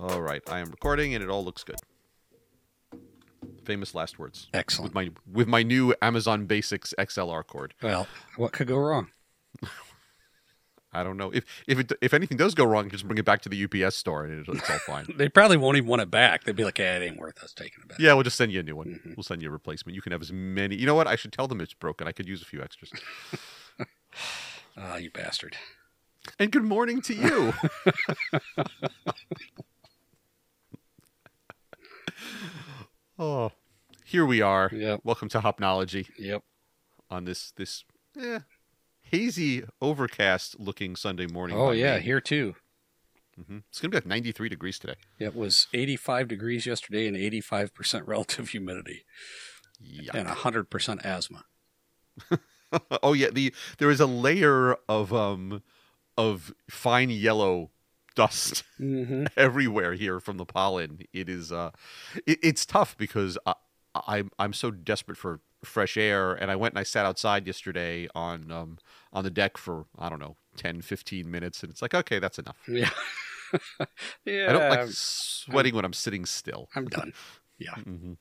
All right, I am recording, and it all looks good. Famous last words. Excellent. With my with my new Amazon Basics XLR cord. Well, what could go wrong? I don't know if if it, if anything does go wrong, just bring it back to the UPS store, and it, it's all fine. They probably won't even want it back. They'd be like, "Yeah, it ain't worth us taking it back." yeah, we'll just send you a new one. Mhm. We'll send you a replacement. You can have as many. You know what? I should tell them it's broken. I could use a few extras. Ah, you bastard. And good morning to you. oh, here we are. Yep. Welcome to Hopnology Yep. on this this eh, hazy, overcast looking Sunday morning. Oh yeah, here too. Mhm. It's gonna be like 93 degrees today. It was 85 degrees yesterday and 85% relative humidity Yeah. and 100% asthma. oh yeah, the there is a layer of um of fine yellow dust Mm-hmm. everywhere here from the pollen. It is uh, it, it's tough because I, I'm I'm so desperate for fresh air, and I went and I sat outside yesterday on um on the deck for I don't know 10, 15 minutes, and it's like okay, that's enough. Yeah. yeah. I don't like I'm- sweating when I'm sitting still. I'm done. Yeah. hmm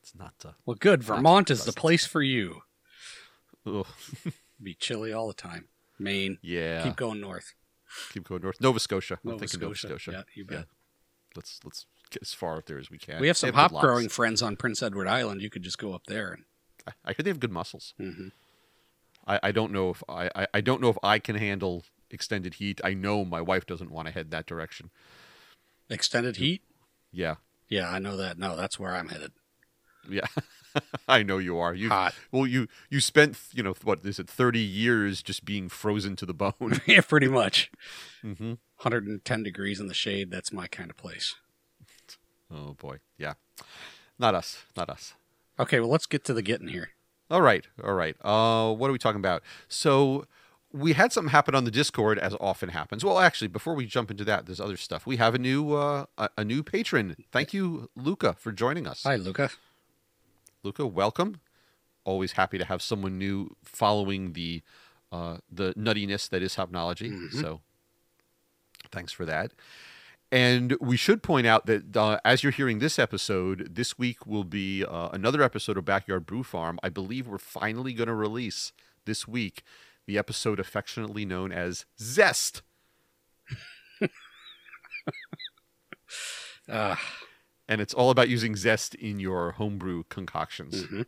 It's not. Uh, Well, good. Vermont is the place for you. Be chilly all the time. Maine. yeah, Keep going north. Keep going north. Nova Scotia. I'm Nova thinking Nova Scotia. Scotia. Yeah, you bet. Let's let's get as far up there as we can. We have some good hop lots. growing friends on Prince Edward Island. You could just go up there and. I- I hear they have good mussels. Mhm. I, I don't know if I, I, I don't know if I can handle extended heat. I know my wife doesn't want to head that direction. Extended heat. Yeah, Yeah, I know that. No, that's where I'm headed. yeah, I know you are. You Hot. well, you you spent you know what is it thirty years just being frozen to the bone. yeah, pretty much. hmm 110 degrees in the shade. That's my kind of place. Oh boy, yeah, not us, not us. Okay, well, let's get to the getting here. All right, all right. Uh, what are we talking about? So we had something happen on the Discord, as often happens. Well, actually, before we jump into that, there's other stuff. We have a new uh, a, a new patron. Thank you, Luca, for joining us. Hi, Luca. Luca, welcome. Always happy to have someone new following the uh, the nuttiness that is Hopnology. Mhm. So, thanks for that. And we should point out that uh, as you're hearing this episode, this week will be uh, another episode of Backyard Brew Farm. I believe we're finally going to release this week the episode affectionately known as Zest. Uh, And it's all about using zest in your homebrew concoctions. mhm.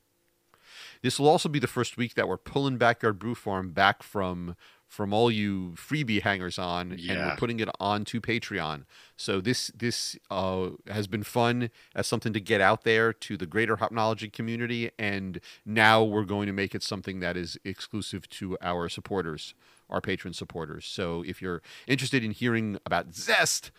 This will also be the first week that we're pulling Backyard Brew Farm back from from all you freebie hangers on, and we're putting it onto Patreon. So this this uh, has been fun as something to get out there to the greater Hopnology community, and now we're going to make it something that is exclusive to our supporters, our patron supporters. So if you're interested in hearing about Zest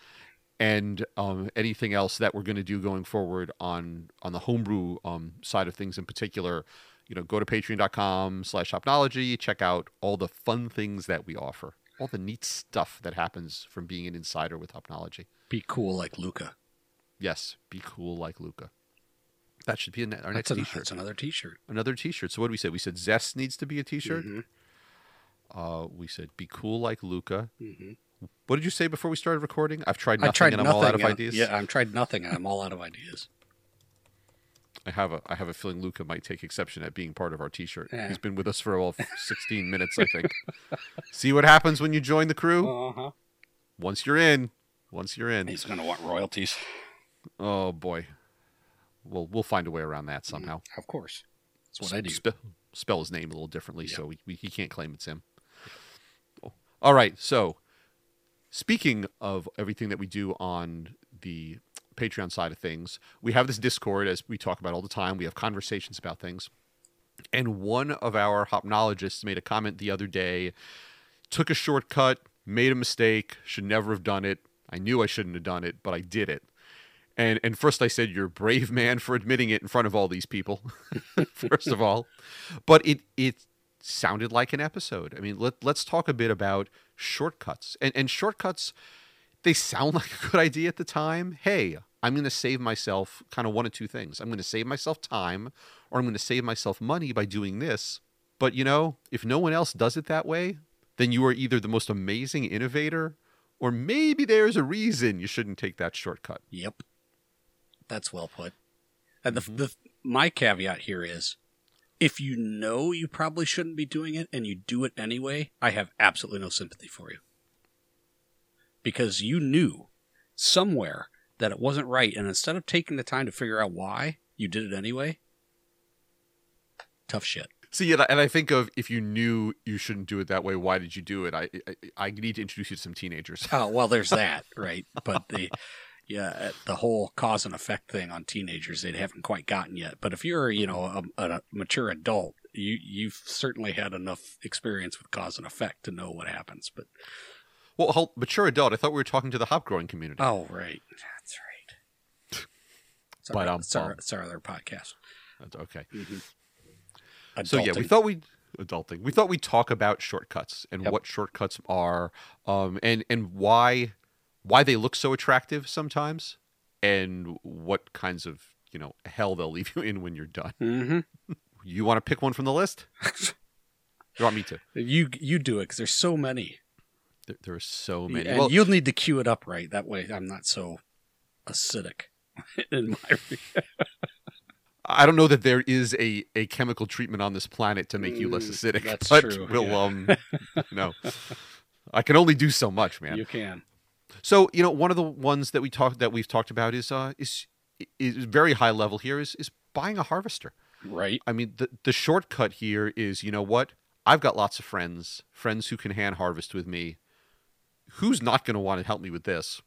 and um, anything else that we're going to do going forward on on the homebrew um, side of things in particular you know go to patreon.com slash hopnology check out all the fun things that we offer all the neat stuff that happens from being an insider with hopnology be cool like Luca. yes be cool like luca that should be a, our next That's, an, t-shirt that's another T-shirt. another t-shirt so what did we say we said zest needs to be a t-shirt Mhm. uh, we said be cool like luca Mhm. What did you say before we started recording i've tried nothing I tried and i'm all out of and- ideas Yeah, I've tried nothing, and I'm all out of ideas. I have a I have a feeling Luca might take exception at being part of our T-shirt. Yeah. He's been with us for all 16 minutes, I think. See what happens when you join the crew. Uh huh. Once you're in, once you're in. He's gonna want royalties. Oh boy. Well, we'll find a way around that somehow. Of course, that's what I do. Spe- spell his name a little differently, Yeah. so we, we, he can't claim it's him. Oh. All right. So, speaking of everything that we do on the Patreon side of things, we have this Discord as we talk about all the time. We have conversations about things. And one of our hopnologists made a comment the other day, took a shortcut, made a mistake, should never have done it. I knew I shouldn't have done it, but I did it. And and first I said you're a brave man for admitting it in front of all these people. first of all, but it it sounded like an episode. I mean, let let's talk a bit about shortcuts. And and shortcuts they sound like a good idea at the time. Hey, I'm going to save myself kind of one of two things. I'm going to save myself time or I'm going to save myself money by doing this. But you know, if no one else does it that way, then you are either the most amazing innovator or maybe there's a reason you shouldn't take that shortcut. Yep. That's well put. And the, Mhm. the my caveat here is if you know you probably shouldn't be doing it and you do it anyway, I have absolutely no sympathy for you. Because you knew somewhere that it wasn't right and instead of taking the time to figure out why, you did it anyway. Tough shit. See, and I, and I think of if you knew you shouldn't do it that way, why did you do it? I I, I need to introduce you to some teenagers. Oh, well there's that, right? But the yeah, the whole cause and effect thing on teenagers they haven't quite gotten yet. But if you're, you know, a, a mature adult, you you've certainly had enough experience with cause and effect to know what happens. But Well, hold, mature adult. I thought we were talking to the hop growing community. oh, right, that's right. It's But, um, it's, our, it's our other podcast. That's okay. Mhm. So yeah, we thought we adulting. We thought we'd talk about shortcuts and Yep. what shortcuts are, um, and and why why they look so attractive sometimes, and what kinds of you know hell they'll leave you in when you're done. Mhm. You want to pick one from the list? You want me to? You you do it because there's so many, There, there are so many. and Well, you'll need to cue it up right. That way, I'm not so acidic in my. I don't know that there is a, a chemical treatment on this planet to make you less Mm, acidic. that's but true, We'll yeah. um, no. I can only do so much, man. You can. So you know, one of the ones that we talked that we've talked about is uh is is very high level here is is buying a harvester. Right. I mean, the the shortcut here is you know what I've got lots of friends, friends who can hand harvest with me. Who's not going to want to help me with this?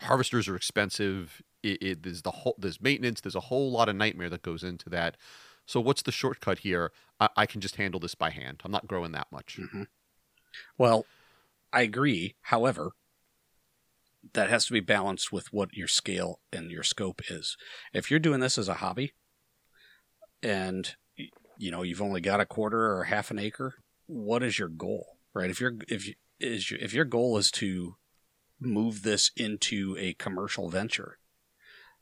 Harvesters are expensive. It, it there's the whole there's maintenance. There's a whole lot of nightmare that goes into that. So what's the shortcut here? I, I can just handle this by hand. I'm not growing that much. hmm Well, I agree. However, that has to be balanced with what your scale and your scope is. If you're doing this as a hobby and you know, you've only got a quarter or half an acre, what is your goal? Right? If your if you, is your, if your goal is to move this into a commercial venture,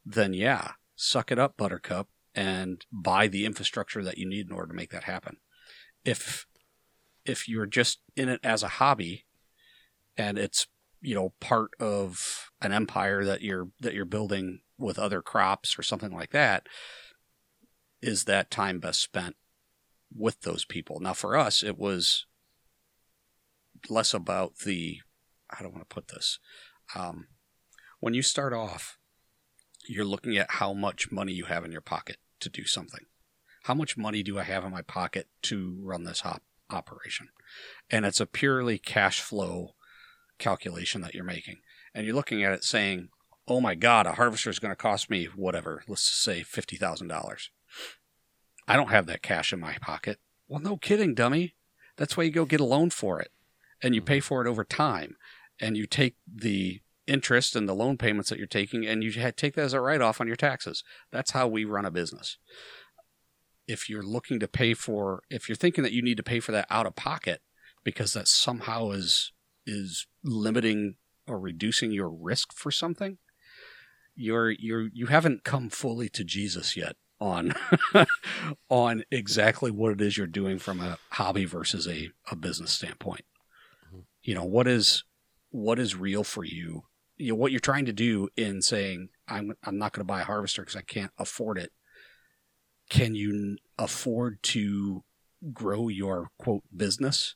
then yeah, suck it up buttercup and buy the infrastructure that you need in order to make that happen. If if you're just in it as a hobby and it's you know part of an empire that you're that you're building with other crops or something like that is that time best spent with those people. Now for us it was less about the i don't want to put this? Um, when you start off you're looking at how much money you have in your pocket to do something. How much money do i have in my pocket to run this operation? And it's a purely cash flow calculation that you're making. And you're looking at it saying oh my god a harvester is going to cost me whatever let's say $50000 i don't have that cash in my pocket. Well no kidding dummy. That's why you go get a loan for it. And you pay mm-hmm. for it over time. And you take the interest and the loan payments that you're taking and you take that as a write-off on your taxes. That's how we run a business. If you're looking to pay for if you're thinking that you need to pay for that out of pocket because that somehow is is limiting or reducing your risk for something you're you're you haven't come fully to Jesus yet on on exactly what it is you're doing from a hobby versus a, a business standpoint. Mhm. you know what is what is real for you? You know what you're trying to do in saying i'm i'm not going to buy a harvester because i can't afford it. Can you afford to grow your quote business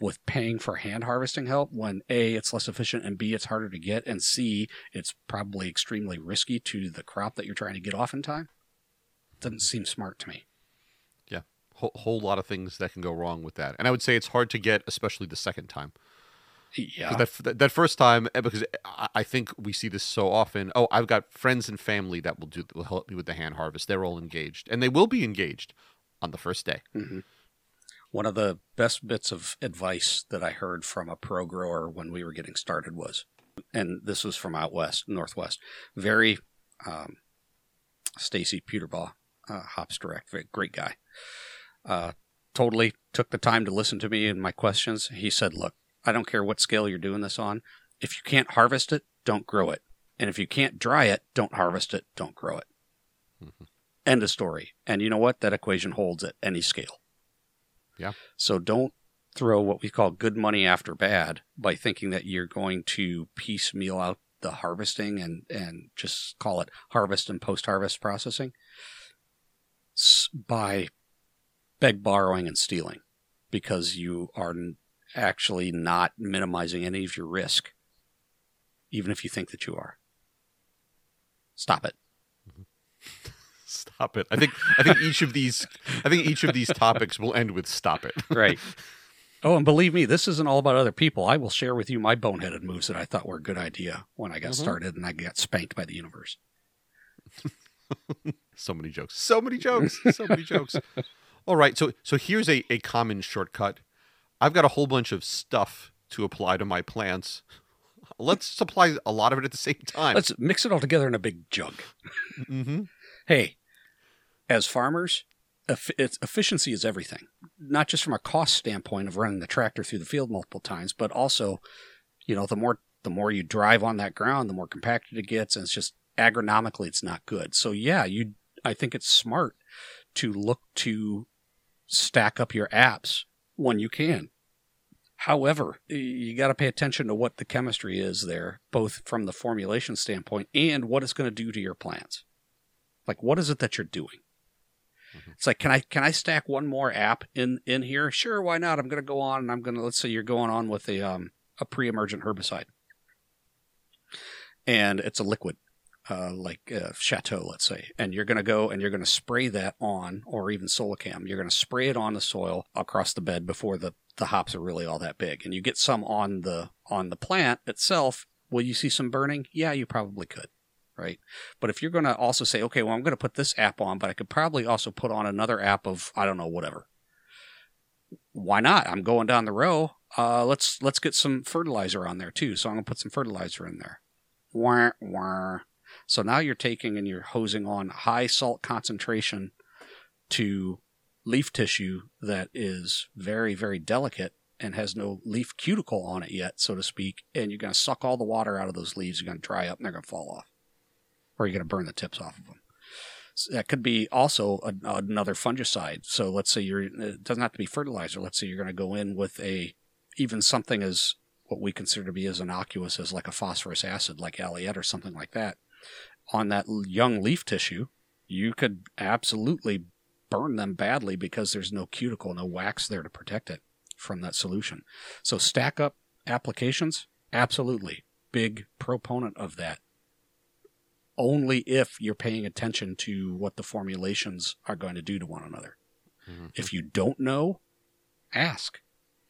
with paying for hand harvesting help when a it's less efficient and b it's harder to get and c it's probably extremely risky to the crop that you're trying to get off in time doesn't seem smart to me Yeah. Whole, whole lot of things that can go wrong with that, and I would say it's hard to get, especially the second time. Yeah. That, that that first time, eh, because I, think we see this so often. Oh, I've got friends and family that will do will help me with the hand harvest. They're all engaged, and they will be engaged on the first day. hmm One of the best bits of advice that I heard from a pro grower when we were getting started was, and this was from out west, northwest, very um, Stacy Puterbaugh, uh, Hops Direct, great guy. Uh, totally took the time to listen to me and my questions. He said, "Look, I don't care what scale you're doing this on. If you can't harvest it, don't grow it, and if you can't dry it, don't harvest it, don't grow it." Mhm. End of story. And you know what? That equation holds at any scale. Yeah. So don't throw what we call good money after bad by thinking that you're going to piecemeal out the harvesting and, and just call it harvest and post harvest processing by beg borrowing and stealing because you are actually not minimizing any of your risk, even if you think that you are. Stop it. Stop it. I think I think each of these I think each of these topics will end with stop it. Right. Oh, and believe me, this isn't all about other people. I will share with you my boneheaded moves that I thought were a good idea when I got Mhm. started and I got spanked by the universe. So many jokes. So many jokes. So many jokes. All right. So so here's a, a common shortcut. I've got a whole bunch of stuff to apply to my plants. Let's supply a lot of it at the same time. Let's mix it all together in a big jug. mm-hmm. Hey, as farmers, efficiency is everything. Not just from a cost standpoint of running the tractor through the field multiple times, but also, you know, the more the more you drive on that ground, the more compacted it gets, and it's just agronomically, it's not good. So yeah, you, I think it's smart to look to stack up your apps when you can. However, you got to pay attention to what the chemistry is there, both from the formulation standpoint and what it's going to do to your plants. Like, what is it that you're doing? Mhm. It's like, can I can I stack one more app in in here? Sure, why not? I'm going to go on and I'm going to let's say you're going on with a um a pre-emergent herbicide, and it's a liquid, uh, like uh, Chateau, let's say, and you're going to go and you're going to spray that on, or even Solicam. You're going to spray it on the soil across the bed before the the hops are really all that big, and you get some on the on the plant itself. Will you see some burning? Yeah, you probably could right? But if you're going to also say, okay, well, I'm going to put this app on, but I could probably also put on another app of I don't know whatever. Why not? I'm going down the row. Uh, let's let's get some fertilizer on there too. So I'm going to put some fertilizer in there. Wah, wah. So now you're taking and you're hosing on high salt concentration to leaf tissue that is very very delicate and has no leaf cuticle on it yet, so to speak, and you're going to suck all the water out of those leaves. You're going to dry up and they're going to fall off or you're going to burn the tips off of them. So that could be also a, another fungicide. So let's say you're, it doesn't have to be fertilizer. Let's say you're going to go in with a, even something as what we consider to be as innocuous as like a phosphorous acid, like Aliette or something like that. On that young leaf tissue, you could absolutely burn them badly because there's no cuticle, no wax there to protect it from that solution. So stack up applications, absolutely. Big proponent of that only if you're paying attention to what the formulations are going to do to one another. Mhm. If you don't know, ask.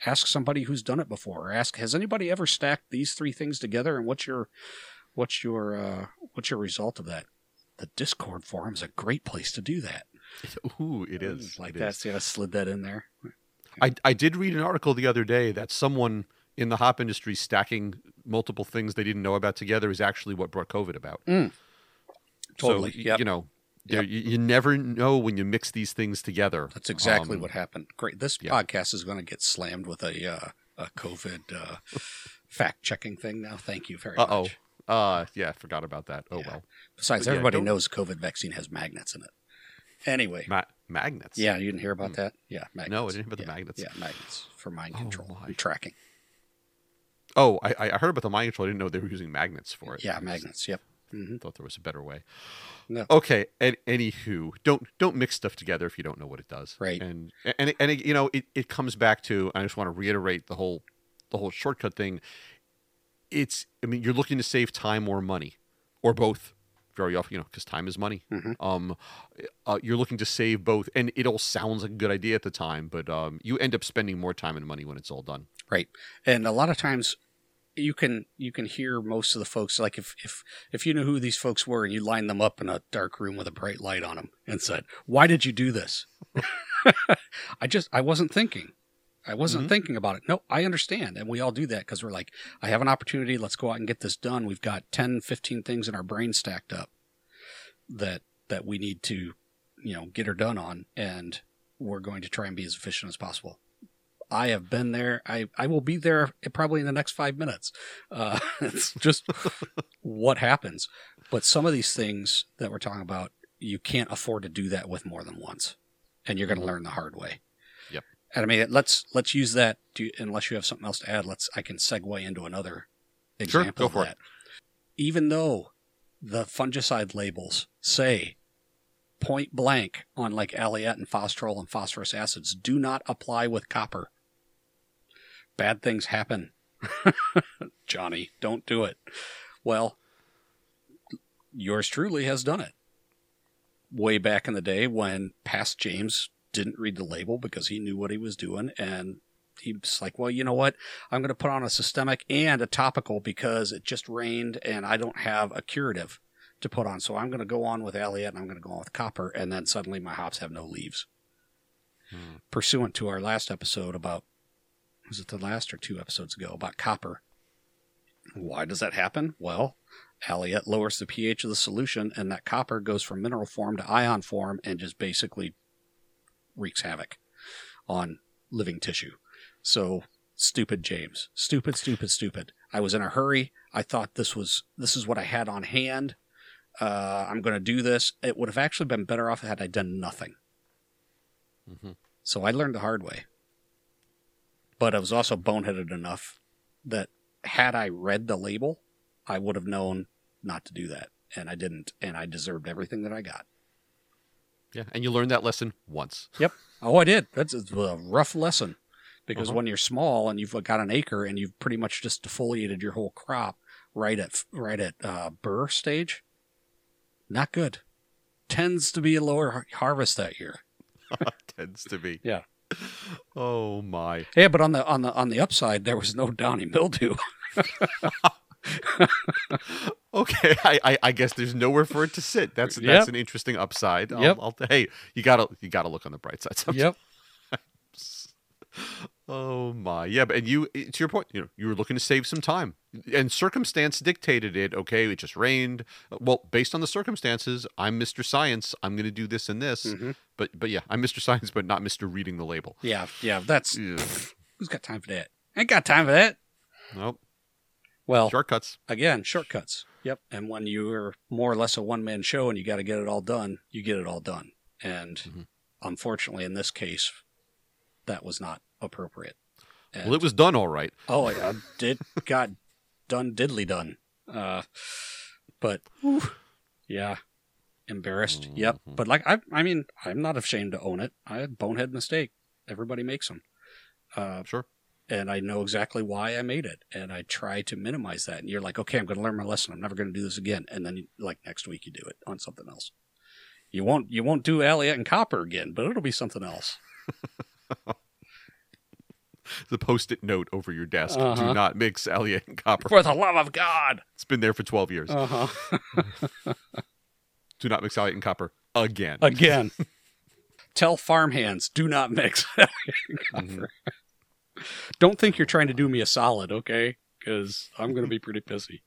Ask somebody who's done it before. Or ask, has anybody ever stacked these three things together and what's your what's your uh, what's your result of that? The Discord forum is a great place to do that. Ooh, it is. Like It that. is. See, I slid that in there. I, I did read an article the other day that someone in the hop industry stacking multiple things they didn't know about together is actually what brought COVID about. Totally. So, Yep. you know, there- you, you never know when you mix these things together. That's exactly Um, what happened. Great. This yeah. podcast is going to get slammed with a uh, a COVID uh, fact checking thing now. Thank you very Uh oh. much. Uh, yeah, forgot about that. Oh Yeah. well. Besides, But everybody don't- knows COVID vaccine has magnets in it. Anyway, Ma- magnets. yeah, you didn't hear about that? Yeah, magnets. No, I didn't hear about the magnets. Yeah, magnets for mind Oh, control my. and tracking. Oh, I, I heard about the mind control. I didn't know they were using magnets for it. Yeah, magnets. Yep. Hmm Thought there was a better way. No. Okay. And anywho, don't don't mix stuff together if you don't know what it does. Right. And and and it, you know it, it comes back to. I just want to reiterate the whole the whole shortcut thing. It's. I mean, you're looking to save time or money, or both. Very often, you know, because time is money. Mhm. Um, uh, you're looking to save both, and it all sounds like a good idea at the time, but um, you end up spending more time and money when it's all done. Right. And a lot of times you can you can hear most of the folks like if if if you knew who these folks were and you lined them up in a dark room with a bright light on them and said, "Why did you do this?" I just I wasn't thinking. I wasn't Mhm. thinking about it. No, I understand. And we all do that because we're like, I have an opportunity. Let's go out and get this done. We've got 10, 15 things in our brain stacked up that, that we need to, you know, get her done on. And we're going to try and be as efficient as possible. I have been there. I, I will be there probably in the next five minutes. Uh, it's just what happens. But some of these things that we're talking about, you can't afford to do that with more than once. And you're going to learn the hard way. Yep. And I mean, let's let's use that. To, unless you have something else to add, let's. I can segue into another example Sure, go for it. Even though the fungicide labels say point blank on like Aliette and Phostrol and phosphorous acids do not apply with copper. Bad things happen. Johnny, don't do it. Well, yours truly has done it. Way back in the day when past James didn't read the label because he knew what he was doing and he was like, well, you know what? I'm going to put on a systemic and a topical because it just rained and I don't have a curative to put on. So I'm going to go on with Aliette and I'm going to go on with copper. And then suddenly my hops have no leaves. Hmm. Pursuant to our last episode about, was it the last or two episodes ago about copper? Why does that happen? Well, Aliette lowers the pH of the solution and that copper goes from mineral form to ion form and just basically wreaks havoc on living tissue. So stupid James. Stupid, stupid, stupid. I was in a hurry. I thought this was this is what I had on hand. Uh, I'm going to do this. It would have actually been better off had I done nothing. Mhm. So I learned the hard way. But I was also boneheaded enough that had I read the label, I would have known not to do that. And I didn't. And I deserved everything that I got. Yeah, and you learned that lesson once. Yep. Oh, I did. That's a rough lesson because Uh-huh. when you're small and you've got an acre and you've pretty much just defoliated your whole crop right at right at uh, burr stage, not good. Tends to be a lower harvest that year. Tends to be. Yeah. Oh my. Yeah, but on the on the on the upside, there was no downy mildew. Okay, I, I, I guess there's nowhere for it to sit. That's that's Yep. an interesting upside. I'll, Yep. I'll, hey, you gotta you gotta look on the bright side. Sometimes. Oh my, yeah, but and you to your point, you know, you were looking to save some time, and circumstance dictated it. Okay, it just rained. Well, based on the circumstances, I'm Mr. Science. I'm going to do this and this. Mhm. But but yeah, I'm Mr. Science, but not Mr. Reading the label. Yeah, yeah. That's Ugh. who's got time for that? Ain't got time for that. Nope. Well, Shortcuts. again, shortcuts. Yep. And when you're more or less a one man show and you got to get it all done, you get it all done. And Mhm. unfortunately, in this case, that was not appropriate. And, Well, it was done all right. oh, yeah, did got done diddly done. Uh, but whew, yeah, embarrassed. Yep. Mhm. But like I, I mean, I'm not ashamed to own it. I had bonehead mistake. Everybody makes them. Uh, Sure. and I know exactly why I made it, and I try to minimize that. And you're like, okay, I'm going to learn my lesson. I'm never going to do this again. And then, like next week, you do it on something else. You won't, you won't do Aliette and Copper again, but it'll be something else. The post-it note over your desk. Uh-huh. Do not mix Aliette and copper. For the love of God! It's been there for 12 years. Uh huh. Do not mix Aliette and copper again. Again. Tell farmhands, do not mix Mhm. Don't think you're trying to do me a solid, okay? Because I'm going to be pretty pissy.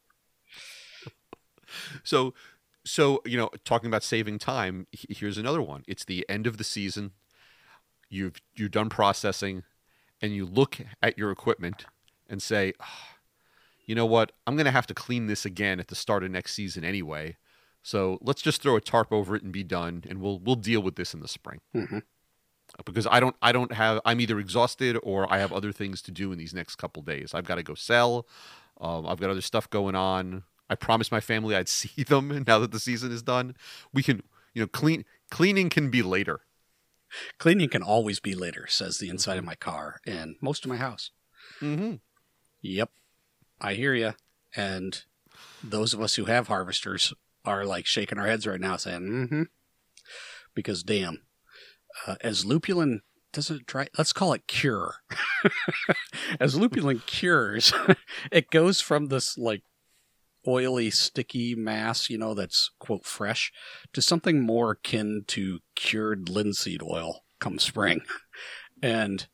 So, so you know, talking about saving time, here's another one. It's the end of the season. You've you're done processing, and you look at your equipment and say, "Ah, you know what? I'm going to have to clean this again at the start of next season anyway. So let's just throw a tarp over it and be done, and we'll we'll deal with this in the spring." hmm because I don't I don't have I'm either exhausted or I have other things to do in these next couple days. I've got to go sell. Um, I've got other stuff going on. I promised my family I'd see them now that the season is done. We can you know clean cleaning can be later. Cleaning can always be later, says the inside of my car and most of my house. Mm-hmm. Yep. I hear you. And those of us who have harvesters are like shaking our heads right now saying, mm hmm. Because damn, uh, as lupulin doesn't try, let's call it cure. as lupulin cures, it goes from this like oily, sticky mass, you know, that's quote fresh to something more akin to cured linseed oil come spring. And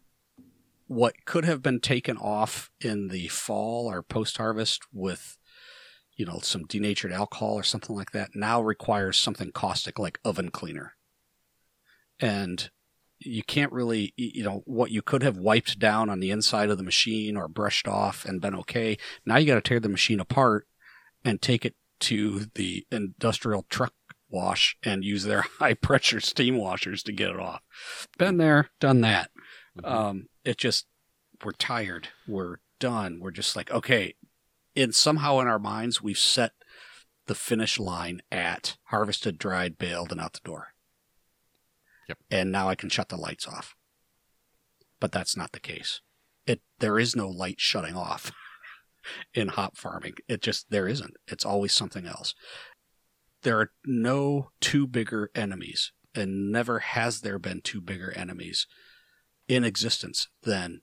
what could have been taken off in the fall or post harvest with you know some denatured alcohol or something like that now requires something caustic like oven cleaner and you can't really you know what you could have wiped down on the inside of the machine or brushed off and been okay now you got to tear the machine apart and take it to the industrial truck wash and use their high pressure steam washers to get it off been there done that Mhm. Um, it just we're tired. We're done. We're just like okay. And somehow in our minds we've set the finish line at harvested, dried, baled, and out the door. Yep. And now I can shut the lights off. But that's not the case. It there is no light shutting off in hop farming. It just there isn't. It's always something else. There are no two bigger enemies, and never has there been two bigger enemies in existence than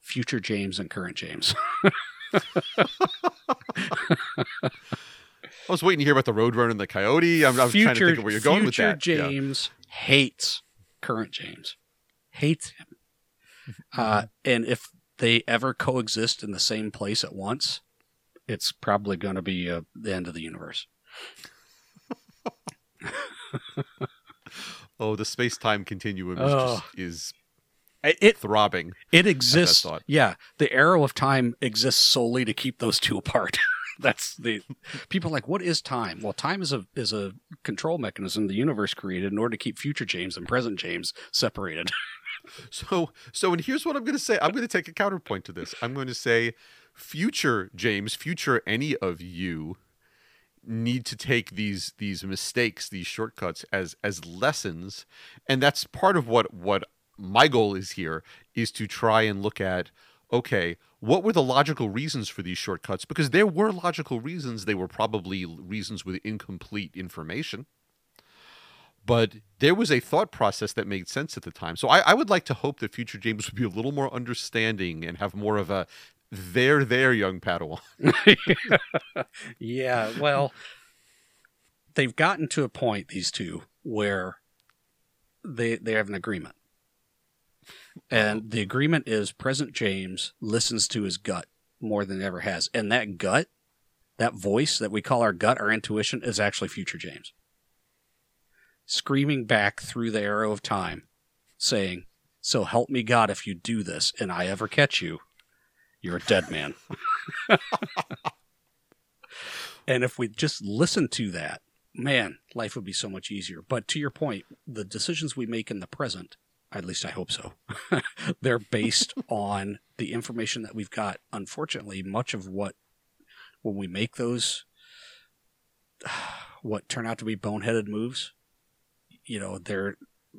future James and current James. I was waiting to hear about the Roadrunner and the Coyote. I'm, I'm trying to think of where you're going with future that. Yeah. James hates current James, hates him. Uh, and if they ever coexist in the same place at once, it's probably going to be uh, the end of the universe. Oh, the space time continuum is, Oh. just, is It throbbing. it exists. Yeah, the arrow of time exists solely to keep those two apart. That's the people like. What is time? Well, time is a is a control mechanism the universe created in order to keep future James and present James separated. So, so, and here's what I'm going to say. I'm going to take a counterpoint to this. I'm going to say, future James, future any of you, need to take these these mistakes, these shortcuts as as lessons, and that's part of what what my goal is here is to try and look at. Okay, what were the logical reasons for these shortcuts? Because there were logical reasons. They were probably reasons with incomplete information but there was a thought process that made sense at the time. So I, I would like to hope that future James would be a little more understanding and have more of a there, there, young Padawan. yeah, well, they've gotten to a point these two where they they have an agreement. And the agreement is present James listens to his gut more than ever has. And that gut, that voice that we call our gut, our intuition, is actually future James. Screaming back through the arrow of time, saying, So help me God if you do this and I ever catch you, you're a dead man. And if we just listen to that, man, life would be so much easier. But to your point, the decisions we make in the present, at least I hope so, they're based on the information that we've got. Unfortunately, much of what, when we make those, what turn out to be boneheaded moves, you know, they're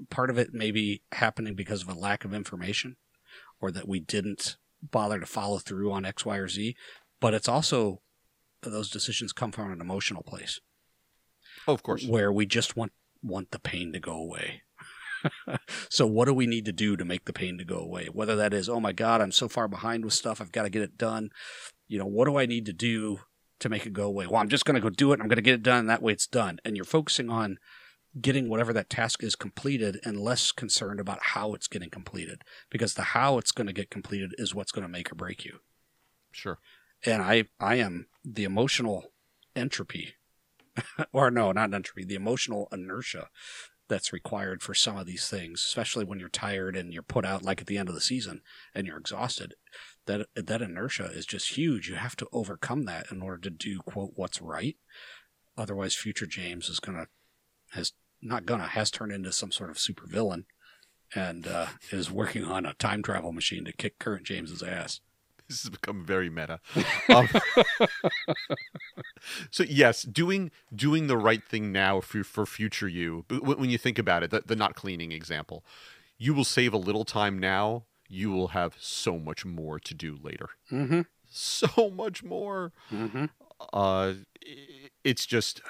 part of it may be happening because of a lack of information or that we didn't bother to follow through on X, Y, or Z. But it's also those decisions come from an emotional place Oh, of course. where we just want want the pain to go away. so what do we need to do to make the pain to go away? Whether that is, oh my god, I'm so far behind with stuff, I've got to get it done. You know, what do I need to do to make it go away? Well, I'm just going to go do it. I'm going to get it done. And that way it's done. And you're focusing on getting whatever that task is completed and less concerned about how it's getting completed because the how it's going to get completed is what's going to make or break you Sure. and I I am the emotional entropy, or no, not entropy, the emotional inertia that's required for some of these things, especially when you're tired and you're put out like at the end of the season and you're exhausted. That that inertia is just huge. You have to overcome that in order to do quote what's right. Otherwise, future James is gonna has not gonna has turned into some sort of supervillain and uh, is working on a time travel machine to kick current James's ass. This has become very meta. Um, so yes, doing doing the right thing now for for future you. When you think about it, the, the not cleaning example, you will save a little time now. You will have so much more to do later. Mm-hmm. So much more. Mm-hmm. uh it's just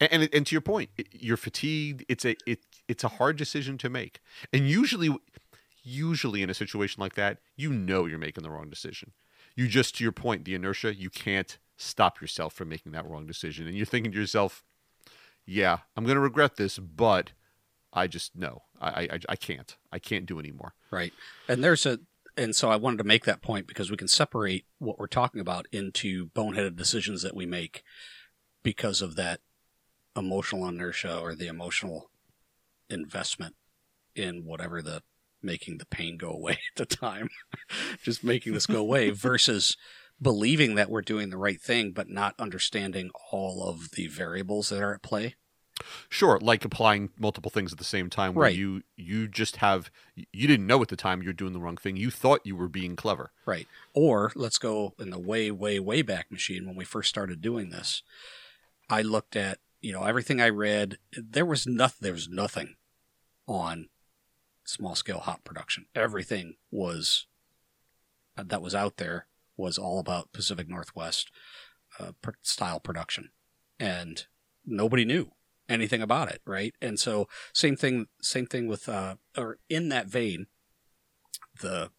and and to your point you're fatigued it's a it it's a hard decision to make. And usually usually in a situation like that you know you're making the wrong decision. You just to your point the inertia you can't stop yourself from making that wrong decision. And you're thinking to yourself yeah i'm going to regret this but i just no I, I i can't. I can't do anymore. Right. And there's a and so I wanted to make that point because we can separate what we're talking about into boneheaded decisions that we make because of that emotional inertia or the emotional investment in whatever the making the pain go away at the time. Just making this go away versus believing that we're doing the right thing but not understanding all of the variables that are at play. Sure, like applying multiple things at the same time where Right. you you just have you didn't know at the time you're doing the wrong thing. You thought you were being clever. Right. Or let's go in the way, way, way back machine when we first started doing this. I looked at, you know, everything I read. There was nothing. There was nothing on small scale hop production. Everything was uh, that was out there was all about Pacific Northwest uh, style production, and nobody knew anything about it, right? And so same thing, same thing with, uh, or in that vein, the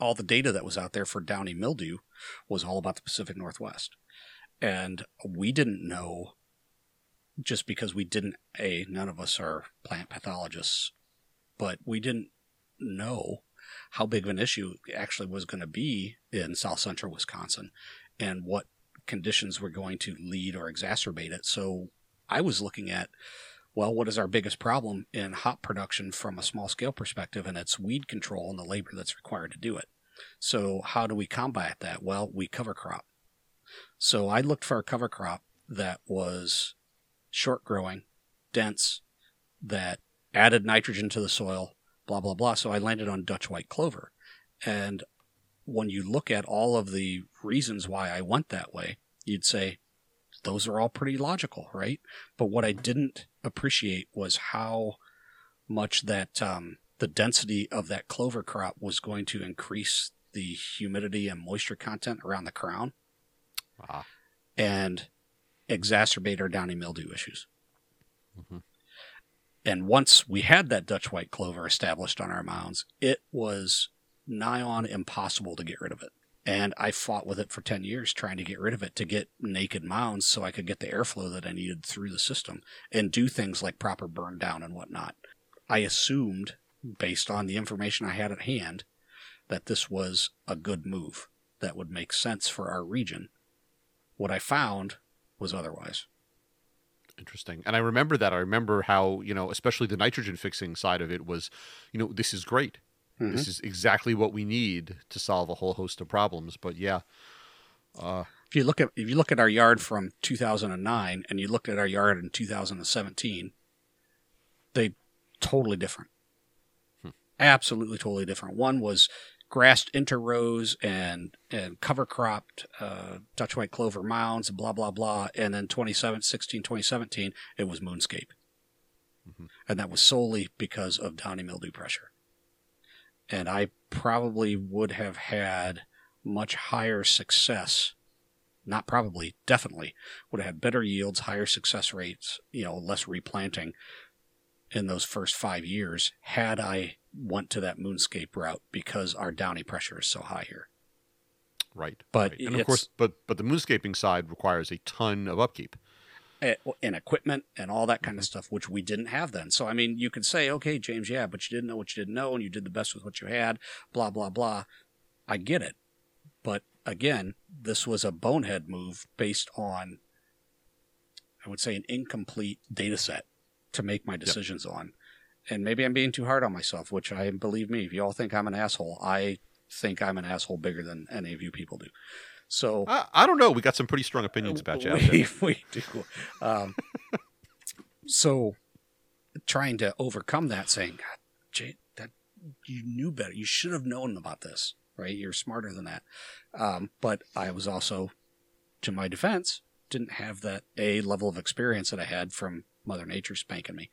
all the data that was out there for downy mildew was all about the Pacific Northwest. And we didn't know just because we didn't a none of us are plant pathologists, but we didn't know how big of an issue actually was going to be in south central Wisconsin and what conditions were going to lead or exacerbate it. So I was looking at well, what is our biggest problem in hop production from a small scale perspective? And it's weed control and the labor that's required to do it. So, how do we combat that? Well, we cover crop. So, I looked for a cover crop that was short growing, dense, that added nitrogen to the soil, blah, blah, blah. So, I landed on Dutch white clover. And when you look at all of the reasons why I went that way, you'd say, those are all pretty logical, right? But what I didn't appreciate was how much that um, the density of that clover crop was going to increase the humidity and moisture content around the crown Ah, and exacerbate our downy mildew issues. Mhm. And once we had that Dutch white clover established on our mounds, it was nigh on impossible to get rid of it. And I fought with it for 10 years trying to get rid of it to get naked mounds so I could get the airflow that I needed through the system and do things like proper burn down and whatnot. I assumed, based on the information I had at hand, that this was a good move that would make sense for our region. What I found was otherwise. interesting. And I remember that. I remember how you know, especially the nitrogen fixing side of it was, you know, this is great. Mm-hmm. This is exactly what we need to solve a whole host of problems. But yeah, uh, If you look at if you look at our yard from 2009 and you looked at our yard in 2017, they totally different. Absolutely totally different. One was grassed interrows and and cover cropped uh, Dutch white clover mounds, blah blah blah, and then 2016 2017 it was moonscape, Mhm. and that was solely because of downy mildew pressure. And I probably would have had much higher success not probably, definitely would have had better yields, higher success rates, you know, less replanting in those first five years had I went to that moonscape route because our downy pressure is so high here. right. But right. and of course, but but the moonscaping side requires a ton of upkeep. Eh, And equipment and all that kind of stuff, which we didn't have then. So, I mean, you could say, okay, James, yeah, but you didn't know what you didn't know and you did the best with what you had, blah, blah, blah. I get it. But again, this was a bonehead move based on, I would say, an incomplete data set to make my decisions on. And maybe I'm being too hard on myself, which I believe me, if you all think I'm an asshole, I think I'm an asshole bigger than any of you people do. So I, I don't know. We got some pretty strong opinions about you out there. we, we do. Um, so trying to overcome that, saying, God, Jay, that you knew better. You should have known about this, right? You're smarter than that. Um, but I was also, to my defense, didn't have that a level of experience that I had from Mother Nature spanking me,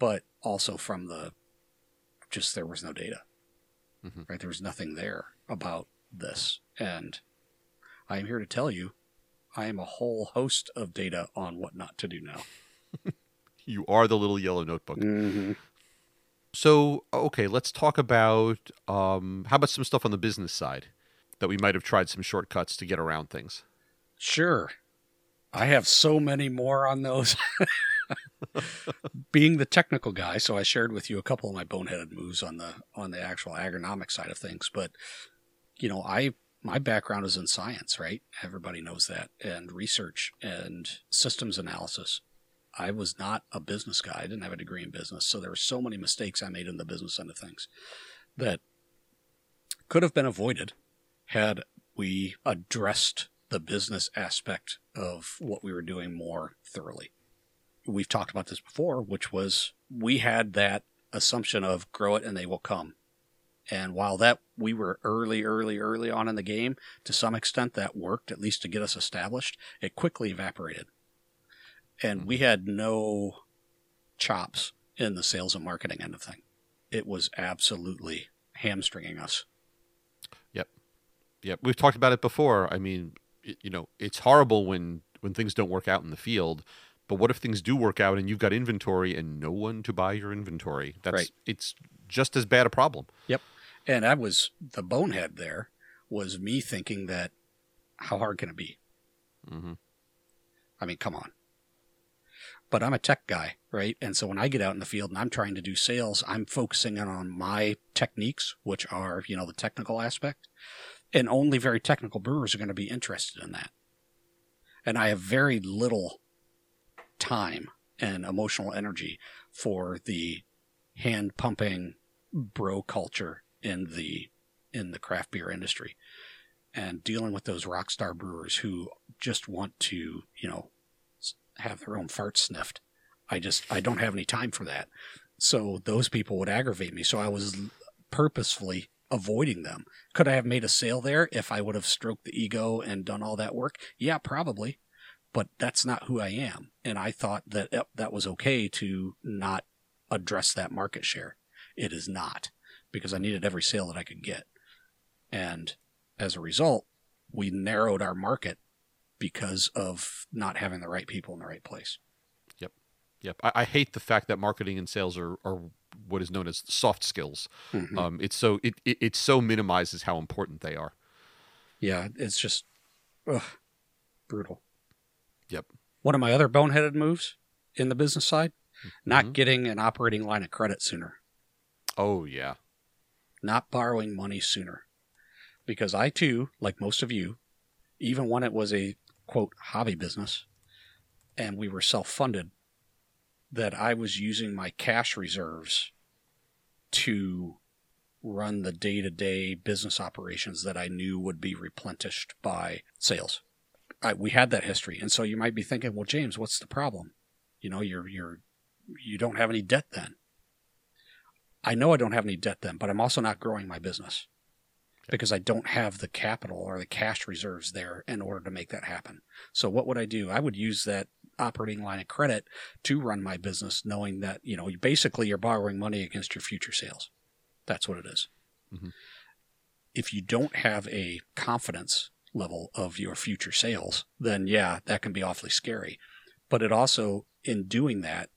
but also from the just there was no data, Mhm. right? There was nothing there about this, and I am here to tell you I am a whole host of data on what not to do now. You are the little yellow notebook. Mm-hmm. So, okay, let's talk about um, how about some stuff on the business side that we might have tried some shortcuts to get around things. Sure. I have so many more on those. Being the technical guy, so I shared with you a couple of my boneheaded moves on the on the actual agronomic side of things, but you know, I my background is in science, right? Everybody knows that, and research and systems analysis. I was not a business guy. I didn't have a degree in business, so there were so many mistakes I made in the business end of things that could have been avoided had we addressed the business aspect of what we were doing more thoroughly. We've talked about this before, which was we had that assumption of grow it and they will come. And while that we were early, early, early on in the game, to some extent that worked, at least to get us established, it quickly evaporated. And we mm-hmm. had no chops in the sales and marketing end of thing. It was absolutely hamstringing us. Yep, Yep. we've talked about it before. I mean, it, you know, it's horrible when when things don't work out in the field. But what if things do work out and you've got inventory and no one to buy your inventory? That's Right. it's just as bad a problem. Yep. And I was the bonehead there was me thinking that how hard can it be? Mm-hmm. I mean, come on. But I'm a tech guy, right? And so when I get out in the field and I'm trying to do sales, I'm focusing on my techniques, which are, you know, the technical aspect. And only very technical brewers are going to be interested in that. And I have very little time and emotional energy for the hand pumping bro culture in the in the craft beer industry and dealing with those rock star brewers who just want to, you know, have their own farts sniffed. I just I don't have any time for that. So those people would aggravate me. So I was purposefully avoiding them. Could I have made a sale there if I would have stroked the ego and done all that work? Yeah, probably. But that's not who I am. And I thought that yep, that was okay to not address that market share. It is not because I needed every sale that I could get. And as a result, we narrowed our market because of not having the right people in the right place. Yep, I, I hate the fact that marketing and sales are, are what is known as soft skills. Mhm. Um, it's so it, it it so minimizes how important they are. Yeah, it's just ugh, brutal. Yep. One of my other boneheaded moves in the business side, not Mhm. getting an operating line of credit sooner, Oh yeah. not borrowing money sooner. Because I too, like most of you, even when it was a quote hobby business and we were self funded, that I was using my cash reserves to run the day to day business operations that I knew would be replenished by sales. I, we had that history. And so you might be thinking, well, James, what's the problem? You know, you're, you're, you don't have any debt then. I know I don't have any debt then, but I'm also not growing my business because I don't have the capital or the cash reserves there in order to make that happen. So what would I do? I would use that operating line of credit to run my business, knowing that, you know, you basically you're borrowing money against your future sales. That's what it is. Mhm. If you don't have a confidence level of your future sales, then yeah, that can be awfully scary. But it also, in doing that,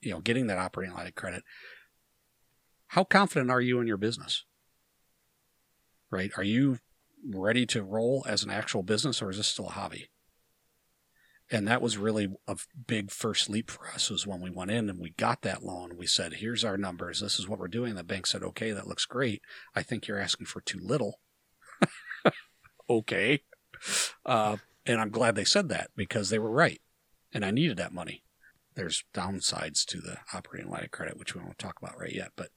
you know, getting that operating line of credit, how confident are you in your business? Right? Are you ready to roll as an actual business or is this still a hobby? And that was really a big first leap for us was when we went in and we got that loan. We said, here's our numbers. This is what we're doing. The bank said, okay, that looks great. I think you're asking for too little. Okay. Uh, and I'm glad they said that because they were right. And I needed that money. There's downsides to the operating line of credit, which we won't talk about right yet, but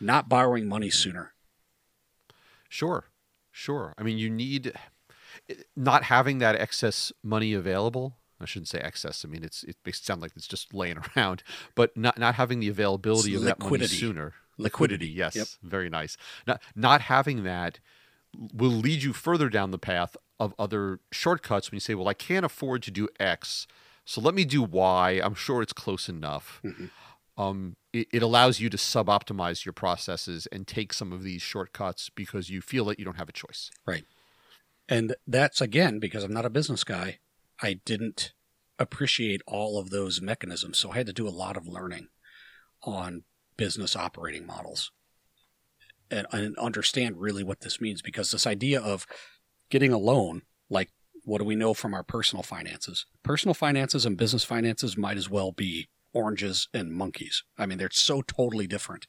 not borrowing money sooner. Sure, sure. I mean, you need not having that excess money available. I shouldn't say excess. I mean, it's it makes it sound like it's just laying around, but not not having the availability It's of that money liquidity. sooner. Liquidity. yes, Yep. very nice. Not not having that will lead you further down the path of other shortcuts when you say, "Well, I can't afford to do X, so let me do Y. I'm sure it's close enough." Mhm. um, it, it allows you to sub-optimize your processes and take some of these shortcuts because you feel that you don't have a choice. Right. And that's again because I'm not a business guy. I didn't appreciate all of those mechanisms. So I had to do a lot of learning on business operating models and, and understand really what this means because this idea of getting a loan, like what do we know from our personal finances? Personal finances and business finances might as well be oranges and monkeys. I mean, they're so totally different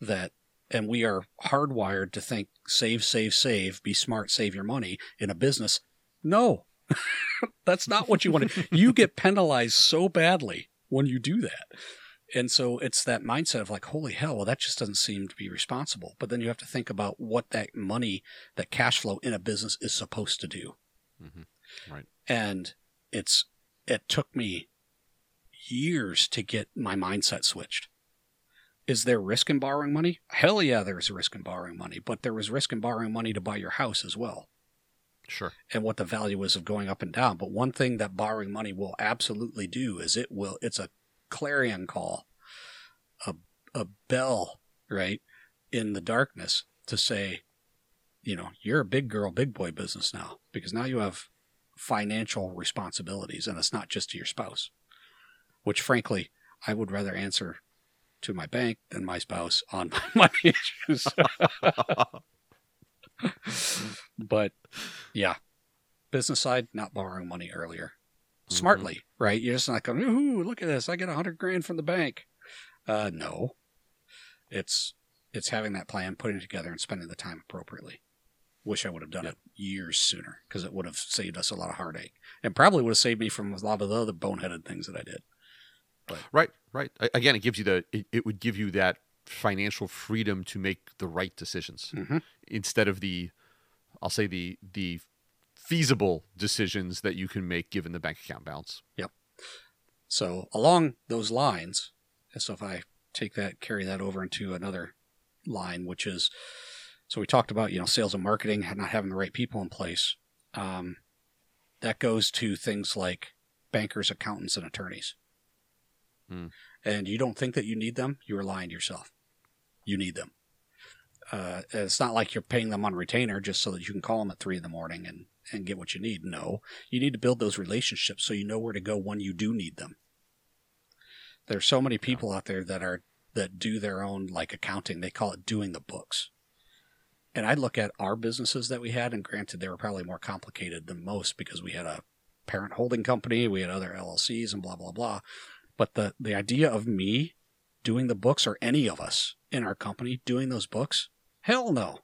that and we are hardwired to think save, save, save, be smart, save your money in a business. No, that's not what you want to. You get penalized so badly when you do that. And so it's that mindset of like, holy hell, well, that just doesn't seem to be responsible. But then you have to think about what that money, that cash flow in a business is supposed to do. Mhm. Right. And it's, it took me years to get my mindset switched. Is there risk in borrowing money? Hell yeah, there's risk in borrowing money, but there was risk in borrowing money to buy your house as well Sure. and what the value is of going up and down. But one thing that borrowing money will absolutely do is it will it's a clarion call, a a bell, right, in the darkness to say, you know, you're a big girl, big boy business now because now you have financial responsibilities and it's not just to your spouse. Which frankly, I would rather answer to my bank than my spouse on my money issues. but yeah, business side, not borrowing money earlier. Smartly, right? You're just not going, ooh, look at this. I get a hundred grand from the bank. Uh, no, it's, it's having that plan, putting it together and spending the time appropriately. Wish I would have done Yep. it years sooner because it would have saved us a lot of heartache and probably would have saved me from a lot of the other boneheaded things that I did. Right, right. Again, it gives you the it, it would give you that financial freedom to make the right decisions Mhm. instead of the I'll say the the feasible decisions that you can make given the bank account balance. Yep. So along those lines, and so if I take that, carry that over into another line, which is, so we talked about you know sales and marketing, not having the right people in place. Um, that goes to things like bankers, accountants, and attorneys. Hmm. And you don't think that you need them, you are lying to yourself. You need them. Uh, it's not like you're paying them on retainer just so that you can call them at three in the morning and, and get what you need. No, you need to build those relationships so you know where to go when you do need them. There's so many people out there that are that do their own like accounting. They call it doing the books. And I look at our businesses that we had, and granted, they were probably more complicated than most because we had a parent holding company, we had other LLCs, and blah blah blah. But the the idea of me doing the books, or any of us in our company doing those books, hell no.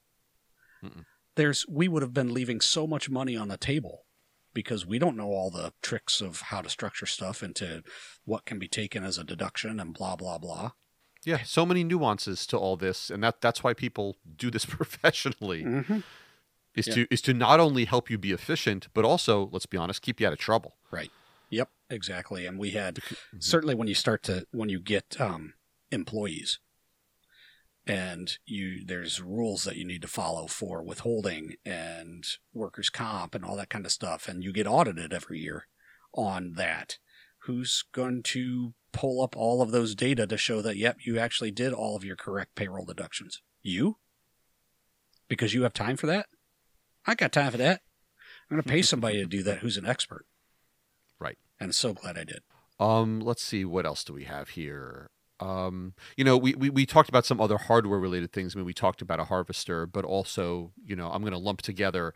Mm-mm. There's we would have been leaving so much money on the table because we don't know all the tricks of how to structure stuff into what can be taken as a deduction and blah blah blah. Yeah, so many nuances to all this, and that that's why people do this professionally. Mm-hmm. Is Yeah. to is to not only help you be efficient, but also, let's be honest, keep you out of trouble. Right. Yep, exactly. And we had Mhm. certainly when you start to when you get um, employees, and you there's rules that you need to follow for withholding and workers comp and all that kind of stuff, and you get audited every year on that. Who's going to pull up all of those data to show that yep, you actually did all of your correct payroll deductions? You? Because you have time for that? I got time for that. I'm going to pay somebody to do that who's an expert. Right. And so glad I did. Um, let's see, what else do we have here? Um, you know, we, we, we talked about some other hardware related things. I mean, we talked about a harvester, but also, you know, I'm going to lump together.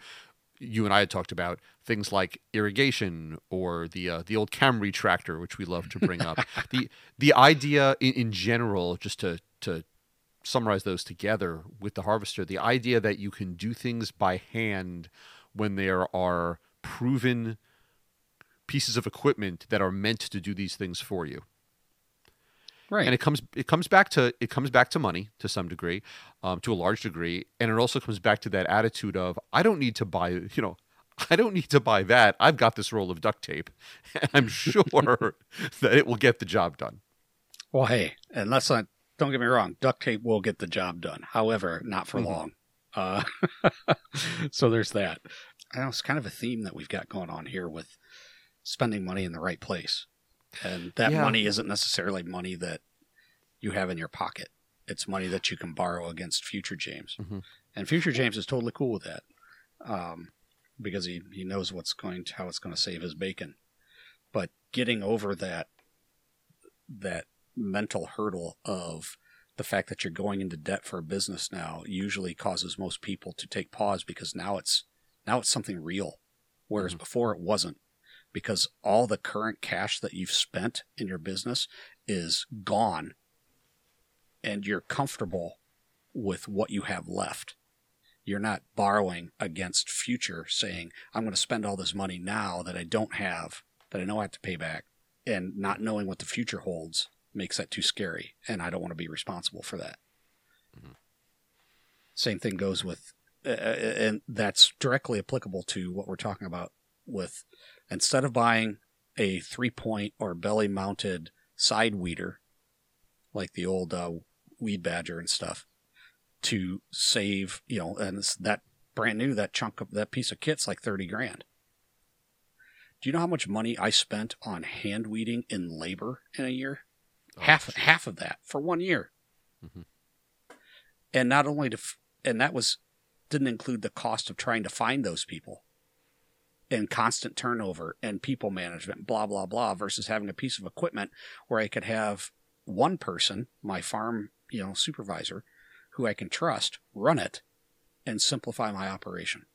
You and I had talked about things like irrigation or the uh, the old Camry tractor, which we love to bring up. the the idea in, in general, just to to summarize those together with the harvester, the idea that you can do things by hand when there are proven pieces of equipment that are meant to do these things for you Right. and it comes it comes back to it comes back to money to some degree um, to a large degree and it also comes back to that attitude of i don't need to buy you know i don't need to buy that i've got this roll of duct tape and i'm sure that it will get the job done Well, hey, and let's not, don't get me wrong, duct tape will get the job done. However, not for Mhm. long. Uh, so there's that. I know it's kind of a theme that we've got going on here with spending money in the right place. And that Yeah. money isn't necessarily money that you have in your pocket. It's money that you can borrow against future James. Mhm. And future James is totally cool with that. Um, because he, he knows what's going to, how it's going to save his bacon. But getting over that that mental hurdle of the fact that you're going into debt for a business now usually causes most people to take pause because now it's now it's something real whereas Mhm. before it wasn't because all the current cash that you've spent in your business is gone. And you're comfortable with what you have left. You're not borrowing against future saying i'm going to spend all this money now that i don't have that i know i have to pay back. And not knowing what the future holds makes that too scary and i don't want to be responsible for that. Mm-hmm. same thing goes with uh, and that's directly applicable to what we're talking about with instead of buying a three point or belly mounted side weeder, like the old uh, weed badger and stuff, to save, you know, and it's that brand new, that chunk of that piece of kit's like 30 grand. Do you know how much money I spent on hand weeding in labor in a year? Oh, half half of that for one year. Mhm. And not only to, f- and that was didn't include the cost of trying to find those people, and constant turnover and people management, blah blah blah, versus having a piece of equipment where I could have one person, my farm, you know, supervisor, who I can trust, run it, and simplify my operation.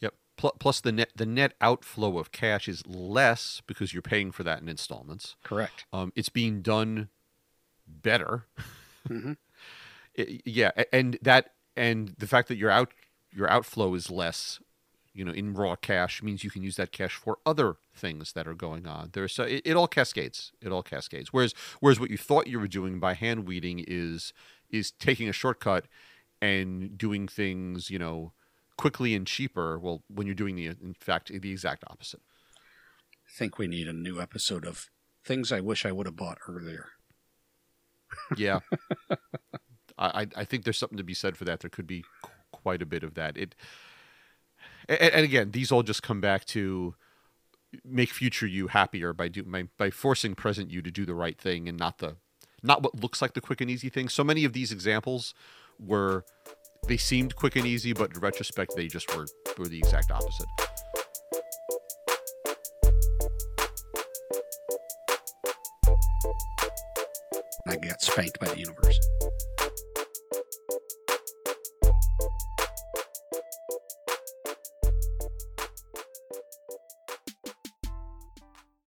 Yep. Plus the net the net outflow of cash is less because you're paying for that in installments. Correct. Um, it's being done better. hmm I- yeah, and that and the fact that your out your outflow is less, you know, in raw cash means you can use that cash for other things that are going on. There's so it, it all cascades. It all cascades. Whereas whereas what you thought you were doing by hand weeding is is taking a shortcut and doing things, you know, quickly and cheaper. Well, when you're doing the in fact the exact opposite. I think we need a new episode of things I wish I would have bought earlier. Yeah. I, I- I think there's something to be said for that. There could be quite a bit of that. It, and, and again, these all just come back to make future you happier by do by, by forcing present you to do the right thing and not the not what looks like the quick and easy thing. So many of these examples were they seemed quick and easy, but in retrospect, they just were were the exact opposite. I got spanked by the universe.